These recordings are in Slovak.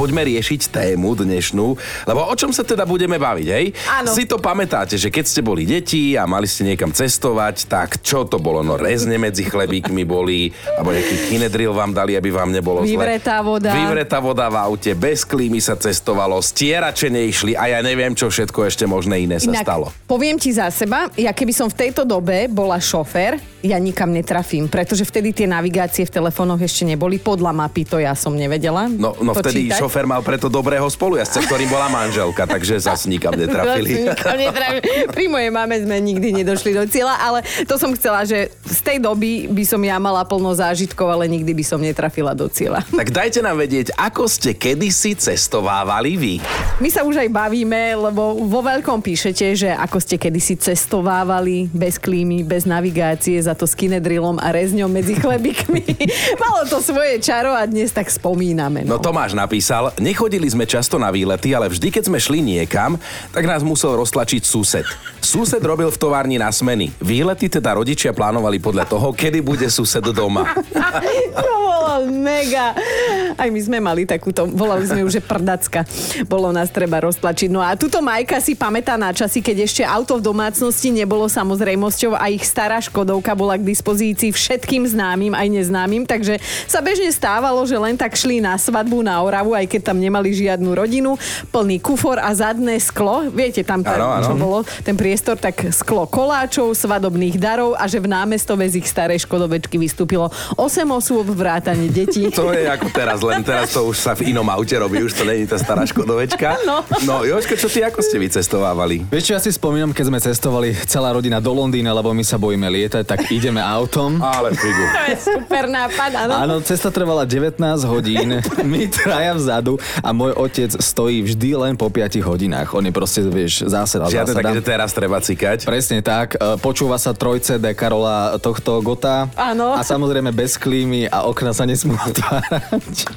poďme riešiť tému dnešnú, lebo o čom sa teda budeme baviť, hej? Áno. Si to pamätáte, že keď ste boli deti a mali ste niekam cestovať, tak čo to bolo? No rezne medzi chlebíkmi boli, alebo nejaký kinedril vám dali, aby vám nebolo zle. Vyvretá voda. Vyvretá voda v aute, bez klímy sa cestovalo, stierače neišli a ja neviem, čo všetko ešte možné iné sa Inak, stalo. poviem ti za seba, ja keby som v tejto dobe bola šofér, ja nikam netrafím, pretože vtedy tie navigácie v telefónoch ešte neboli. Podľa mapy to ja som nevedela. No, no vtedy čítať. Šofér mal preto dobrého spolujazca, ktorým bola manželka, takže zas nikam netrafili. Pri mojej mame sme nikdy nedošli do cieľa, ale to som chcela, že z tej doby by som ja mala plno zážitkov, ale nikdy by som netrafila do cieľa. Tak dajte nám vedieť, ako ste kedysi cestovávali vy. My sa už aj bavíme, lebo vo veľkom píšete, že ako ste kedysi cestovávali bez klímy, bez navigácie, za to s kinedrilom a rezňom medzi chlebikmi. Malo to svoje čaro a dnes tak spomíname. No Tomáš napísal, nechodili sme často na výlety, ale vždy, keď sme šli niekam, tak nás musel roztlačiť sused. Sused robil v továrni na smeny. Výlety teda rodičia plánovali podľa toho, kedy bude sused doma. To bolo mega. Aj my sme mali takúto, volali sme už, že prdacka. Bolo nás treba roztlačiť. No a tuto Majka si pamätá na časy, keď ešte auto v domácnosti nebolo samozrejmosťou a ich stará Škodovka bola k dispozícii všetkým známym aj neznámym, takže sa bežne stávalo, že len tak šli na svadbu na Oravu, aj keď tam nemali žiadnu rodinu, plný kufor a zadné sklo. Viete, tam tá, Áno, áno. čo bolo ten priestor, tak sklo koláčov, svadobných darov a že v námestove z ich starej Škodovečky vystúpilo 8 osôb vrátane detí. To je ako teraz, len teraz to už sa v inom aute robí, už to není tá stará Škodovečka. Áno. No Jožko, čo ty, ako ste vycestovávali? Vieš čo, ja si spomínam, keď sme cestovali celá rodina do Londýna, lebo my sa bojíme lietať, tak ideme autom. Ale figu. To je super nápad, áno. Áno, cesta trvala 19 hodín, my traja vzadu a môj otec stojí vždy len po 5 hodinách. On je proste, vieš, zásada. Žiadne také, že teraz treba cikať. Presne tak. E, Počúva sa 3 CD Karola tohto Gota. Áno. A samozrejme bez klímy a okna sa nesmú otvárať.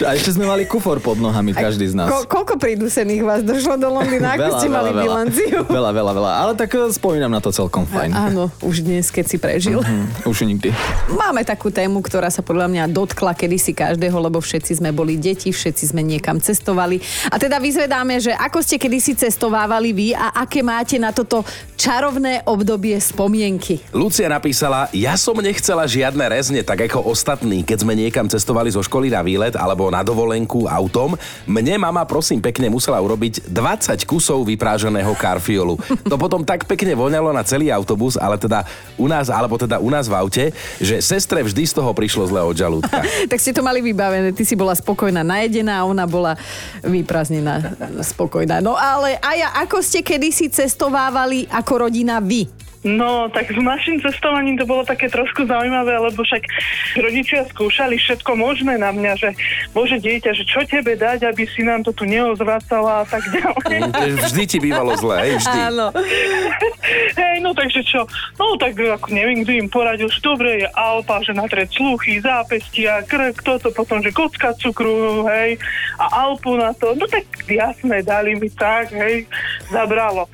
A ešte sme mali kufor pod nohami, každý z nás. Ko- koľko prídusených vás došlo do Londýna? Ako ste mali bilanciu? Veľa, veľa, veľa. Ale tak e, spomínam na to celkom fajn. Áno, už dnes, keď si prežil. Hm, Už nikdy. Máme takú tému, ktorá sa podľa mňa dotkla kedysi každého, lebo všetci sme boli deti, všetci sme niekam cestovali. A teda vyzvedáme, že ako ste kedysi cestovávali vy a aké máte na toto čarovné obdobie spomienky. Lucia napísala, ja som nechcela žiadne rezne, tak ako ostatní, keď sme niekam cestovali zo školy na výlet alebo na dovolenku autom. Mne mama prosím pekne musela urobiť 20 kusov vypráženého karfiolu. To potom tak pekne voňalo na celý autobus, ale teda u nás, alebo teda u nás v aute, že sestre vždy z toho prišlo zle od žalúdka. tak ste to mali vybavené. Ty si bola spokojná najedená a ona bola vyprázdnená spokojná. No ale a ja, ako ste kedysi cestovávali ako rodina vy? No, tak s našim cestovaním to bolo také trošku zaujímavé, lebo však rodičia skúšali všetko možné na mňa, že bože dieťa, že čo tebe dať, aby si nám to tu neozvracala a tak ďalej. Vždy ti bývalo zle, hej, vždy. Áno. Hej, no takže čo? No tak ako neviem, kto im poradil, že dobre je Alpa, že natrieť sluchy, zápestia, krk, toto, potom, že kocka cukru, hej, a Alpu na to. No tak jasné, dali mi tak, hej, zabralo.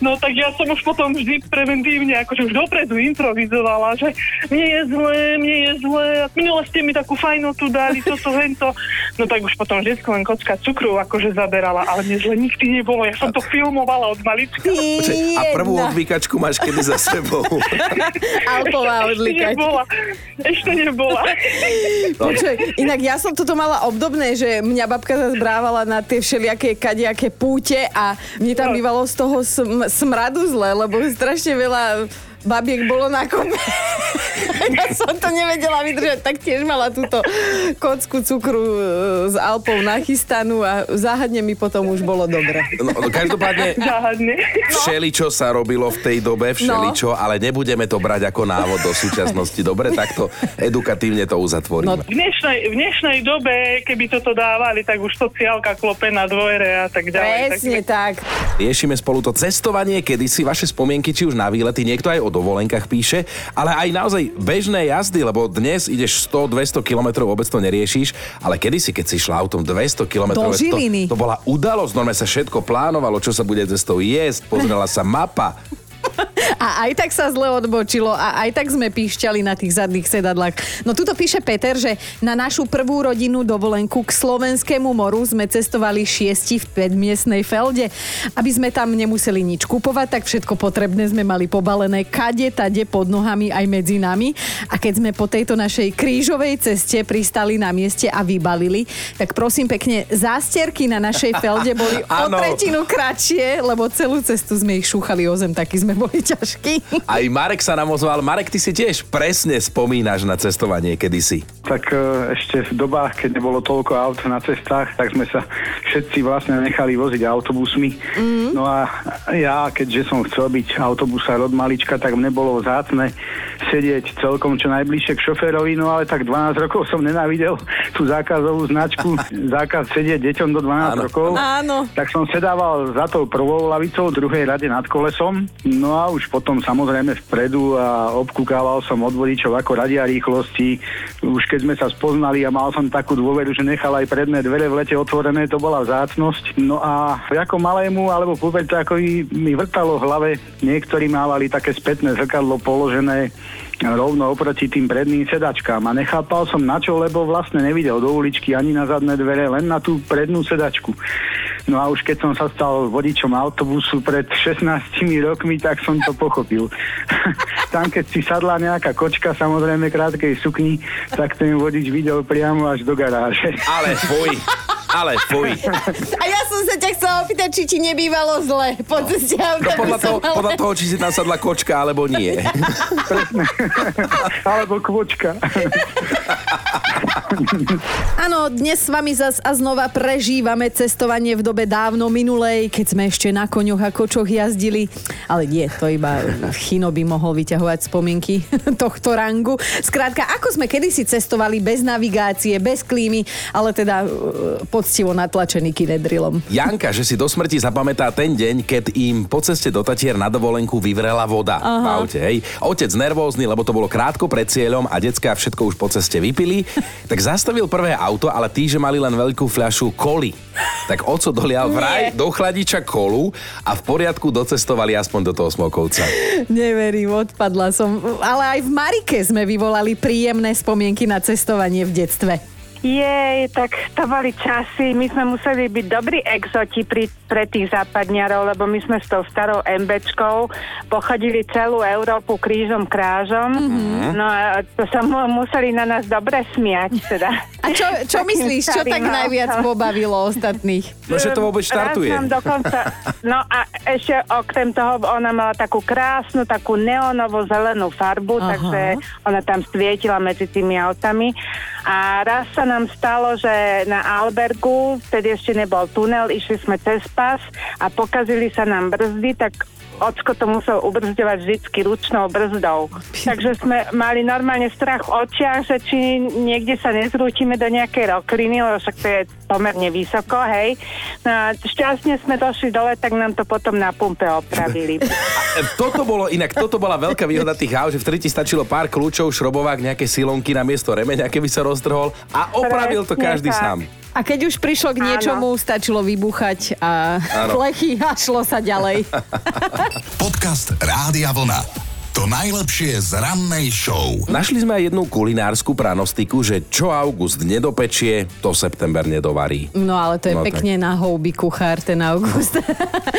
No tak ja som už potom vždy preventívne, akože už dopredu improvizovala, že mne je zle, mne je zle, minule ste mi takú fajnotu dali, toto, hento. No tak už potom vždy len kocka cukru akože zaberala, ale mne zle nikdy nebolo, ja som to filmovala od malička. A prvú odvíkačku máš kedy za sebou. Alpová Ešte odlikač. nebola. Ešte nebola. Počuj, inak ja som toto mala obdobné, že mňa babka zazbrávala na tie všelijaké kadejaké púte a mne tam No. bývalo z toho sm- smradu zle, lebo strašne veľa babiek bolo na kope. ja som to nevedela vydržať, tak tiež mala túto kocku cukru e, z Alpou nachystanú a záhadne mi potom už bolo dobre. No, no, každopádne, Záhadne. Všeličo sa robilo v tej dobe, všeličo, ale nebudeme to brať ako návod do súčasnosti. Dobre, takto edukatívne to uzatvoríme. No, V dnešnej, v dnešnej dobe, keby toto dávali, tak už to ciálka klope na dvore a tak ďalej. Presne tak. Riešime spolu to cestovanie, kedy si vaše spomienky, či už na výlety, niekto aj o dovolenkách píše, ale aj naozaj bežné jazdy, lebo dnes ideš 100-200 kilometrov, vôbec to neriešiš, ale kedysi, keď si šla autom 200 kilometrov, Do Žiliny. to, to bola udalosť, normálne sa všetko plánovalo, čo sa bude cestou jesť, pozrela sa mapa. A aj tak sa zle odbočilo a aj tak sme píšťali na tých zadných sedadlách. No tuto píše Peter, že na našu prvú rodinnú dovolenku k slovenskému moru sme cestovali šiesti v pedmiestnej felde. Aby sme tam nemuseli nič kupovať, tak všetko potrebné sme mali pobalené kade, tade pod nohami aj medzi nami. A keď sme po tejto našej krížovej ceste pristali na mieste a vybalili, tak prosím pekne, zástierky na našej felde boli o tretinu kratšie, lebo celú cestu sme ich šúchali o zem, takí sme boli ťažkí. Aj Marek sa nám ozval. Marek, ty si tiež presne spomínaš na cestovanie kedysi. Tak e, ešte v dobách, keď nebolo toľko aut na cestách, tak sme sa všetci vlastne nechali voziť autobusmi. Mm. No a ja, keďže som chcel byť autobusár od malička, tak mne bolo zácne sedieť celkom čo najbližšie k šoférovi, no ale tak 12 rokov som nenávidel tú zákazovú značku, zákaz sedieť deťom do 12 Áno. rokov. Áno. Tak som sedával za tou prvou lavicou, v druhej rade nad kolesom. No a už potom samozrejme vpredu a obkúkával som od vodičov, ako radia rýchlosti. Už keď sme sa spoznali a mal som takú dôveru, že nechal aj predné dvere v lete otvorené, to bola vzácnosť. No a ako malému alebo puberťákovi mi vrtalo v hlave, niektorí mávali také spätné zrkadlo položené rovno oproti tým predným sedačkám a nechápal som na čo, lebo vlastne nevidel do uličky ani na zadné dvere, len na tú prednú sedačku. No a už keď som sa stal vodičom autobusu pred 16 rokmi, tak som to pochopil. Tam keď si sadla nejaká kočka, samozrejme krátkej sukni, tak ten vodič videl priamo až do garáže. Ale fuj. Ale fuj. A ja som sa ťa chcela opýtať, či ti nebývalo zle po ceste No podľa toho, ale- podľa toho, či si tam sadla kočka, alebo nie. Alebo kvočka. Áno, dnes s vami zas a znova prežívame cestovanie v dobe dávno minulej, keď sme ešte na koňoch a kočoch jazdili. Ale nie, to iba Chino by mohol vyťahovať spomienky tohto rangu. Skrátka, ako sme kedysi cestovali bez navigácie, bez klímy, ale teda e, poctivo natlačený kinedrilom. Janka, že si do smrti zapamätá ten deň, keď im po ceste do Tatier na dovolenku vyvrela voda Aha. v aute. Hej. Otec nervózny, lebo to bolo krátko pred cieľom a decka všetko už po ceste vypili, tak zastavil prvé auto, ale tí, že mali len veľkú fľašu koli. Tak oco dolial vraj do chladiča kolu a v poriadku docestovali aspoň do toho smokovca. Neverím, odpadla som. Ale aj v Marike sme vyvolali príjemné spomienky na cestovanie v detstve. Jej, tak to boli časy. My sme museli byť dobrí exoti pri, pre tých západňarov, lebo my sme s tou starou MBčkou pochodili celú Európu krížom krážom. Mm-hmm. No a to sa mu, museli na nás dobre smiať. Teda. A čo, čo myslíš, čo tak najviac pobavilo ostatných? No, že to vôbec štartuje. Raz nám dokonca, no a ešte okrem toho, ona mala takú krásnu, takú neonovo zelenú farbu, Aha. takže ona tam svietila medzi tými autami. A raz sa nám stalo, že na Albergu, vtedy ešte nebol tunel, išli sme cez pas a pokazili sa nám brzdy, tak Ocko to musel ubrzďovať vždycky ručnou brzdou. Takže sme mali normálne strach v očiach, že či niekde sa nezrútime do nejakej rokliny, lebo však to je pomerne vysoko, hej. No a šťastne sme došli dole, tak nám to potom na pumpe opravili. E, Toto bolo inak, toto bola veľká výhoda tých aut, že vtedy ti stačilo pár kľúčov, šrobovák, nejaké silonky na miesto remeňa, keby sa roztrhol a opravil to Presne každý tak. sám. A keď už prišlo k Áno. niečomu, stačilo vybuchať a Áno. flechy a šlo sa ďalej. Podcast Rádia Vlna. To najlepšie z rannej show. Našli sme aj jednu kulinárskú pranostiku, že čo august nedopečie, to september nedovarí. No ale to je No pekne na houby kuchár ten august.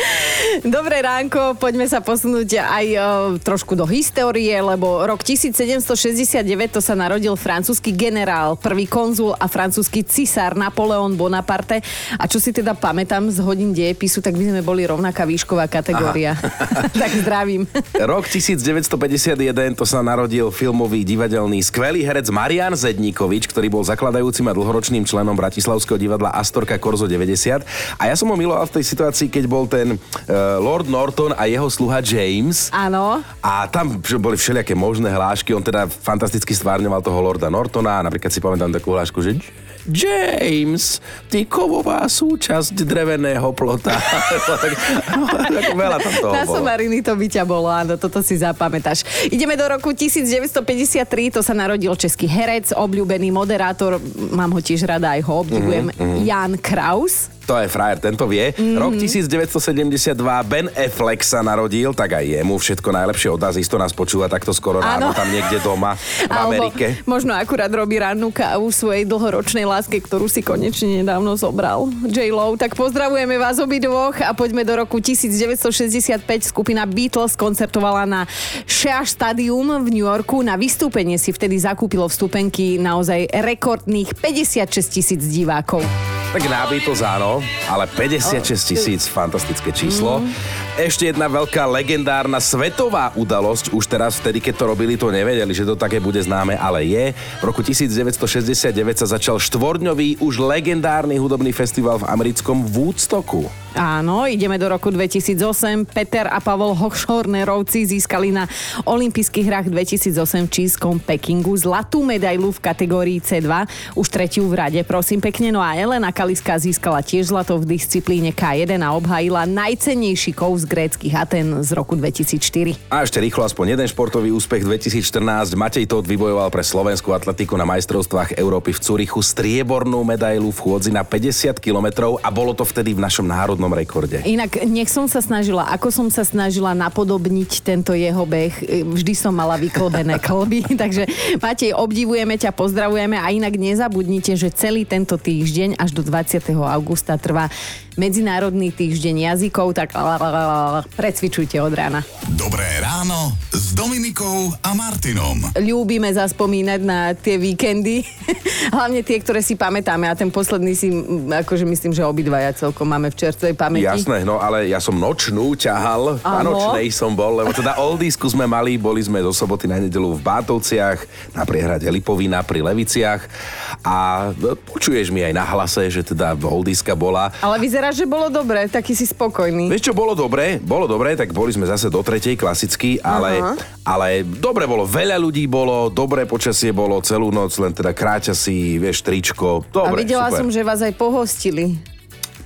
Dobré ránko, poďme sa posunúť aj o, trošku do histórie, lebo rok 1769 to sa narodil francúzsky generál, prvý konzul a francúzsky cisár Napoleon Bonaparte. A čo si teda pamätám z hodín dejepisu, tak by sme boli rovnaká výšková kategória. tak zdravím. Rok 1951 to sa narodil filmový divadelný skvelý herec Marian Zedníkovič, ktorý bol zakladajúcim a dlhoročným členom Bratislavského divadla Astorka Korzo 90. A ja som ho miloval v tej situácii, keď bol ten uh, Lord Norton a jeho sluha James. Áno. A tam boli všelijaké možné hlášky. On teda fantasticky stvárňoval toho Lorda Nortona. Napríklad si pamätám takú hlášku, že James, ty kovová súčasť dreveného plota. tak, no, tak veľa tam toho Na bolo. somariny to by ťa bolo, áno, toto si zapamätáš. Ideme do roku 1953, to sa narodil český herec, obľúbený moderátor, mám ho tiež rada, aj ho obdivujem, Mhm, Jan Kraus. To je frajer, tento vie. Mm. Rok 1972 Ben Affleck sa narodil, tak aj jemu všetko najlepšie od nás. Isto nás počúva takto skoro ráno, Áno. tam niekde doma v Alebo Amerike. možno akurát robí rannú kávu svojej dlhoročnej láske, ktorú si konečne nedávno zobral. J-Lo, tak pozdravujeme vás obidvoch a poďme do roku 1965. Skupina Beatles koncertovala na Shea Stadium v New Yorku. Na vystúpenie si vtedy zakúpilo vstupenky naozaj rekordných 56 tisíc divákov. Tak na Beatles áno, ale 56 tisíc, fantastické číslo. Ešte jedna veľká legendárna svetová udalosť, už teraz vtedy, keď to robili, to nevedeli, že to také bude známe, ale je. V roku 1969 sa začal štvorňový, už legendárny hudobný festival v americkom Woodstocku. Áno, ideme do roku 2008. Peter a Pavol Hochschornerovci získali na olympijských hrách 2008 v čískom Pekingu zlatú medailu v kategórii C2, už tretiu v rade, prosím pekne. No a Elena Kaliska získala tiež zlato v disciplíne K1 a obhájila najcennejší kov gréckých Aten z roku 2004. A ešte rýchlo aspoň jeden športový úspech 2014. Matej Todt vybojoval pre slovenskú atletiku na majstrovstvách Európy v Curichu striebornú medailu v chôdzi na 50 kilometrov a bolo to vtedy v našom národnom rekorde. Inak nech som sa snažila, ako som sa snažila napodobniť tento jeho beh, vždy som mala vyklbené kolby, takže Matej, obdivujeme ťa, pozdravujeme a inak nezabudnite, že celý tento týždeň až do 20. augusta trvá Medzinárodný týždeň jazykov, tak precvičujte od rána. Dobré ráno s Dominikou a Martinom. Ľúbime zaspomínať na tie víkendy, hlavne tie, ktoré si pamätáme a ten posledný si, akože myslím, že obidvaja celkom máme v čerstvej pamäti. Jasné, no ale ja som nočnú ťahal, na Áno. nočnej som bol, lebo teda oldisku sme mali, boli sme zo soboty na nedelu v Bátovciach, na priehrade Lipovina pri Leviciach a no, počuješ mi aj na hlase, že teda oldiska bola. Ale vyzerá, že bolo dobre, taký si spokojný. Vieš čo, bolo dobre, bolo dobre, tak boli sme zase do tretej klasicky, ale, ale dobre bolo, veľa ľudí bolo, dobré počasie bolo celú noc, len teda kráťa si, vieš, tričko, a dobre, videla super. som, že vás aj pohostili.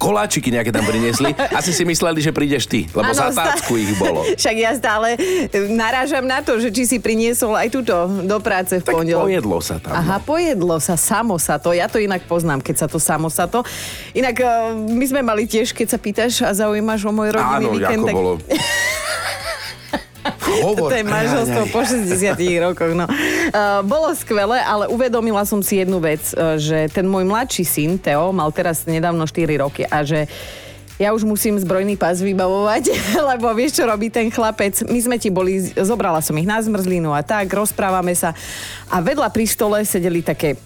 Koláčiky nejaké tam priniesli, asi si mysleli, že prídeš ty, lebo za tácku ich bolo. Však ja stále e, narážam na to, že či si priniesol aj túto do práce v pondelok. pojedlo sa tam. Aha, no. pojedlo sa, samo sa to. Ja to inak poznám, keď sa to samo sa to. Inak e, my sme mali tiež, keď sa pýtaš a zaujímaš o môj rodinný Áno, víkend, ako tak bolo. Hovor. to je manželstvo po 60 rokoch. No. Uh, bolo skvelé, ale uvedomila som si jednu vec, uh, že ten môj mladší syn, Teo, mal teraz nedávno 4 roky a že ja už musím zbrojný pás vybavovať, lebo vieš, čo robí ten chlapec. My sme ti boli, zobrala som ich na zmrzlinu a tak, rozprávame sa. A vedľa pri stole sedeli také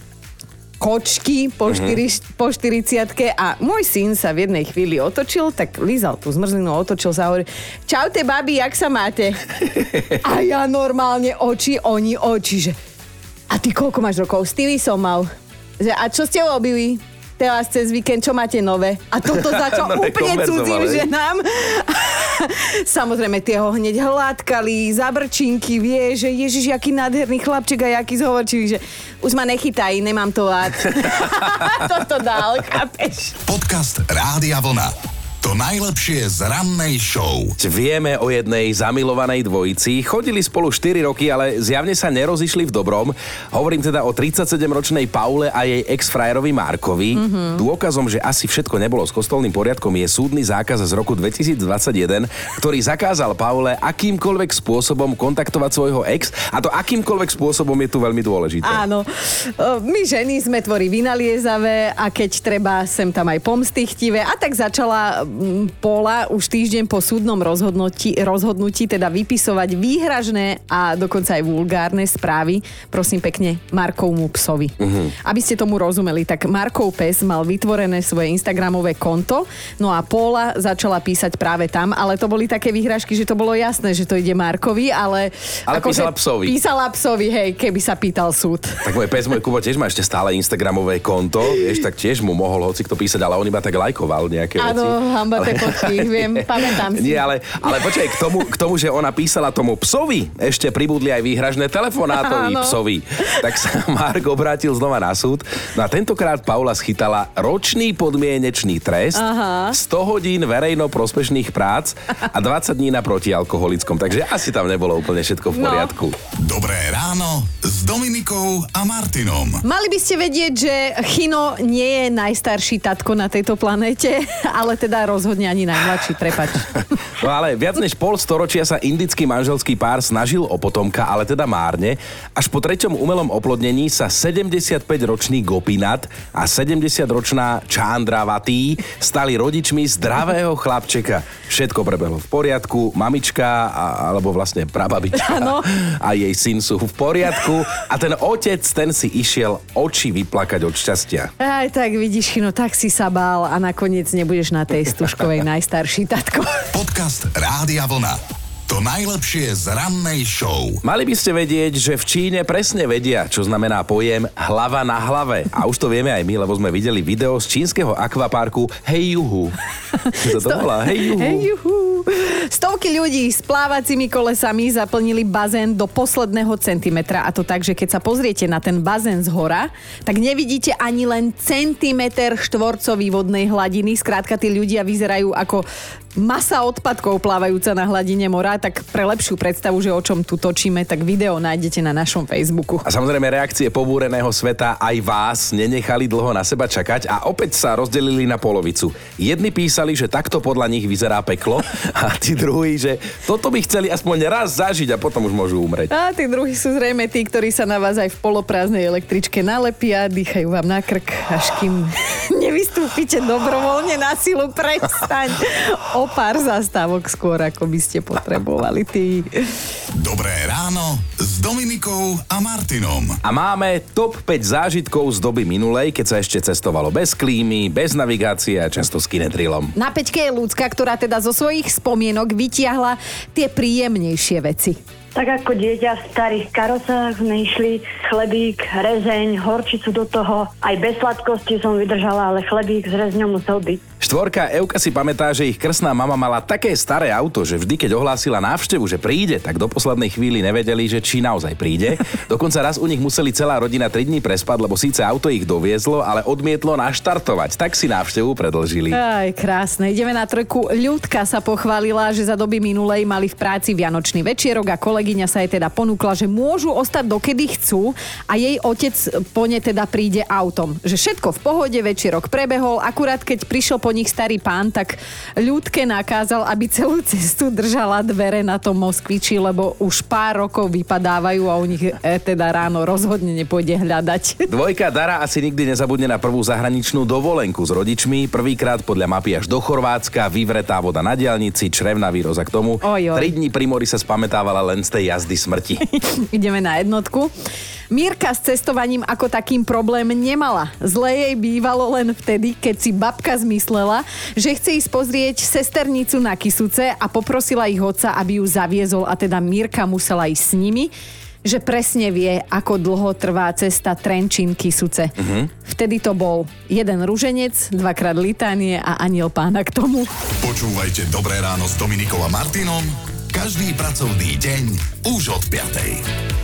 kočky po, štyri, po 40 a môj syn sa v jednej chvíli otočil, tak lízal tú zmrzlinu, otočil sa a hovorí, čaute babi, jak sa máte? A ja normálne oči, oni oči, že a ty koľko máš rokov? Stevie som mal. Že, a čo ste robili? Teraz cez víkend, čo máte nové? A toto začal úplne cudzím ženám. Samozrejme, tie ho hneď hladkali, zabrčinky, vie, že ježiš, aký nádherný chlapček a jaký zhovorčivý, že už ma nechytaj, nemám to rád. toto dal, chápeš? Podcast Rádia Vlna. To najlepšie z rannej show. Vieme o jednej zamilovanej dvojici. Chodili spolu 4 roky, ale zjavne sa nerozišli v dobrom. Hovorím teda o 37-ročnej Paule a jej ex-frajerovi Markovi. Mm-hmm. Dôkazom, že asi všetko nebolo s kostolným poriadkom, je súdny zákaz z roku 2021, ktorý zakázal Paule akýmkoľvek spôsobom kontaktovať svojho ex. A to akýmkoľvek spôsobom je tu veľmi dôležité. Áno, my ženy sme tvorí vynaliezavé a keď treba, sem tam aj pomstychtivé. A tak začala Pola už týždeň po súdnom rozhodnutí, rozhodnutí teda vypisovať výhražné a dokonca aj vulgárne správy, prosím pekne, Markovmu psovi. Uh-huh. Aby ste tomu rozumeli, tak Markov pes mal vytvorené svoje Instagramové konto, no a Pola začala písať práve tam, ale to boli také výhražky, že to bolo jasné, že to ide Markovi, ale... Ale akože písala psovi. Písala psovi, hej, keby sa pýtal súd. Tak môj pes, môj Kubo tiež má ešte stále Instagramové konto, vieš, tak tiež mu mohol hoci kto písať, ale on iba tak lajkoval nejaké Áno, veci. Hamba tie fotky, viem, pamätám si. Nie, ale, ale počkaj, k tomu, k tomu, že ona písala tomu psovi, ešte pribudli aj výhražné telefonátovi Áno. psovi, tak sa Mark obrátil znova na súd. No a tentokrát Paula schytala ročný podmienečný trest, Aha. 100 hodín verejno prospešných prác a 20 dní na protialkoholickom. Takže asi tam nebolo úplne všetko v No. poriadku. Dobré ráno s Dominikou a Martinom. Mali by ste vedieť, že Chino nie je najstarší tatko na tejto planéte, ale teda rozhodne ani najmladší, prepač. No ale viac než pol storočia sa indický manželský pár snažil o potomka, ale teda márne. Až po treťom umelom oplodnení sa 75-ročný Gopinat a 70-ročná Chandravati stali rodičmi zdravého chlapčeka. Všetko prebehlo v poriadku, mamička a, alebo vlastne prababička Áno. a jej syn sú v poriadku a ten otec, ten si išiel oči vyplakať od šťastia. Aj tak vidíš, Chino, tak si sa bál a nakoniec nebudeš na tej stužkovej najstarší tatko. Podcast Rádia Vlna. To najlepšie z rannej show. Mali by ste vedieť, že v Číne presne vedia, čo znamená pojem hlava na hlave. A už to vieme aj my, lebo sme videli video z čínskeho akvaparku Hej Juhu. Čo sa to volá? Hej Juhu. Hej, juhu. Stovky ľudí s plávacími kolesami zaplnili bazén do posledného centimetra a to tak, že keď sa pozriete na ten bazén z hora, tak nevidíte ani len centimeter štvorcový vodnej hladiny. Skrátka, tí ľudia vyzerajú ako masa odpadkov plávajúca na hladine mora, tak pre lepšiu predstavu, že o čom tu točíme, tak video nájdete na našom Facebooku. A samozrejme reakcie pobúreného sveta aj vás nenechali dlho na seba čakať a opäť sa rozdelili na polovicu. Jedni písali, že takto podľa nich vyzerá peklo a tí druhí, že toto by chceli aspoň raz zažiť a potom už môžu umrieť. A tí druhí sú zrejme tí, ktorí sa na vás aj v poloprázdnej električke nalepia, dýchajú vám na krk, až kým nevystúpite dobrovoľne na silu, prestaň. O pár zastávok skôr, ako by ste potrebovali tí. Dobré ráno s Dominikou a Martinom. A máme top 5 zážitkov z doby minulej, keď sa ešte cestovalo bez klímy, bez navigácie a často s kinetrilom. Na peťke je ľudská, ktorá teda zo svojich spomienok vytiahla tie príjemnejšie veci. Tak ako dieťa v starých karosách sme išli, chlebík, rezeň, horčicu do toho. Aj bez sladkosti som vydržala, ale chlebík s rezňou musel byť. Štvorka Euka si pamätá, že ich krstná mama mala také staré auto, že vždy, keď ohlásila návštevu, že príde, tak do poslednej chvíli nevedeli, že či naozaj príde. Dokonca raz u nich museli celá rodina 3 dní prespať, lebo síce auto ich doviezlo, ale odmietlo naštartovať. Tak si návštevu predlžili. Aj, krásne. Ideme na trojku. Ľudka sa pochválila, že za doby minulej mali v práci vianočný večierok a kolegyňa sa jej teda ponúkla, že môžu ostať dokedy chcú a jej otec po ne teda príde autom. Že všetko v pohode, večierok prebehol, akurát keď prišiel po nich starý pán, tak ľudke nakázal, aby celú cestu držala dvere na tom Moskviči, lebo už pár rokov vypadávajú a u nich e, teda ráno rozhodne nepôjde hľadať. Dvojka Dara asi nikdy nezabudne na prvú zahraničnú dovolenku s rodičmi. Prvýkrát podľa mapy až do Chorvátska, vyvretá voda na diálnici, črevná výroza k tomu. Oj, oj. Tri dní pri mori sa spamätávala len z tej jazdy smrti. Ideme na jednotku. Mírka s cestovaním ako takým problém nemala. Zle jej bývalo len vtedy, keď si babka zmyslela, že chce ísť pozrieť sesternicu na Kisuce a poprosila ich otca, aby ju zaviezol a teda Mírka musela ísť s nimi že presne vie, ako dlho trvá cesta Trenčín Kisuce. Vtedy to bol jeden ruženec, dvakrát litánie a aniel pána k tomu. Počúvajte Dobré ráno s Dominikou a Martinom každý pracovný deň už od 5.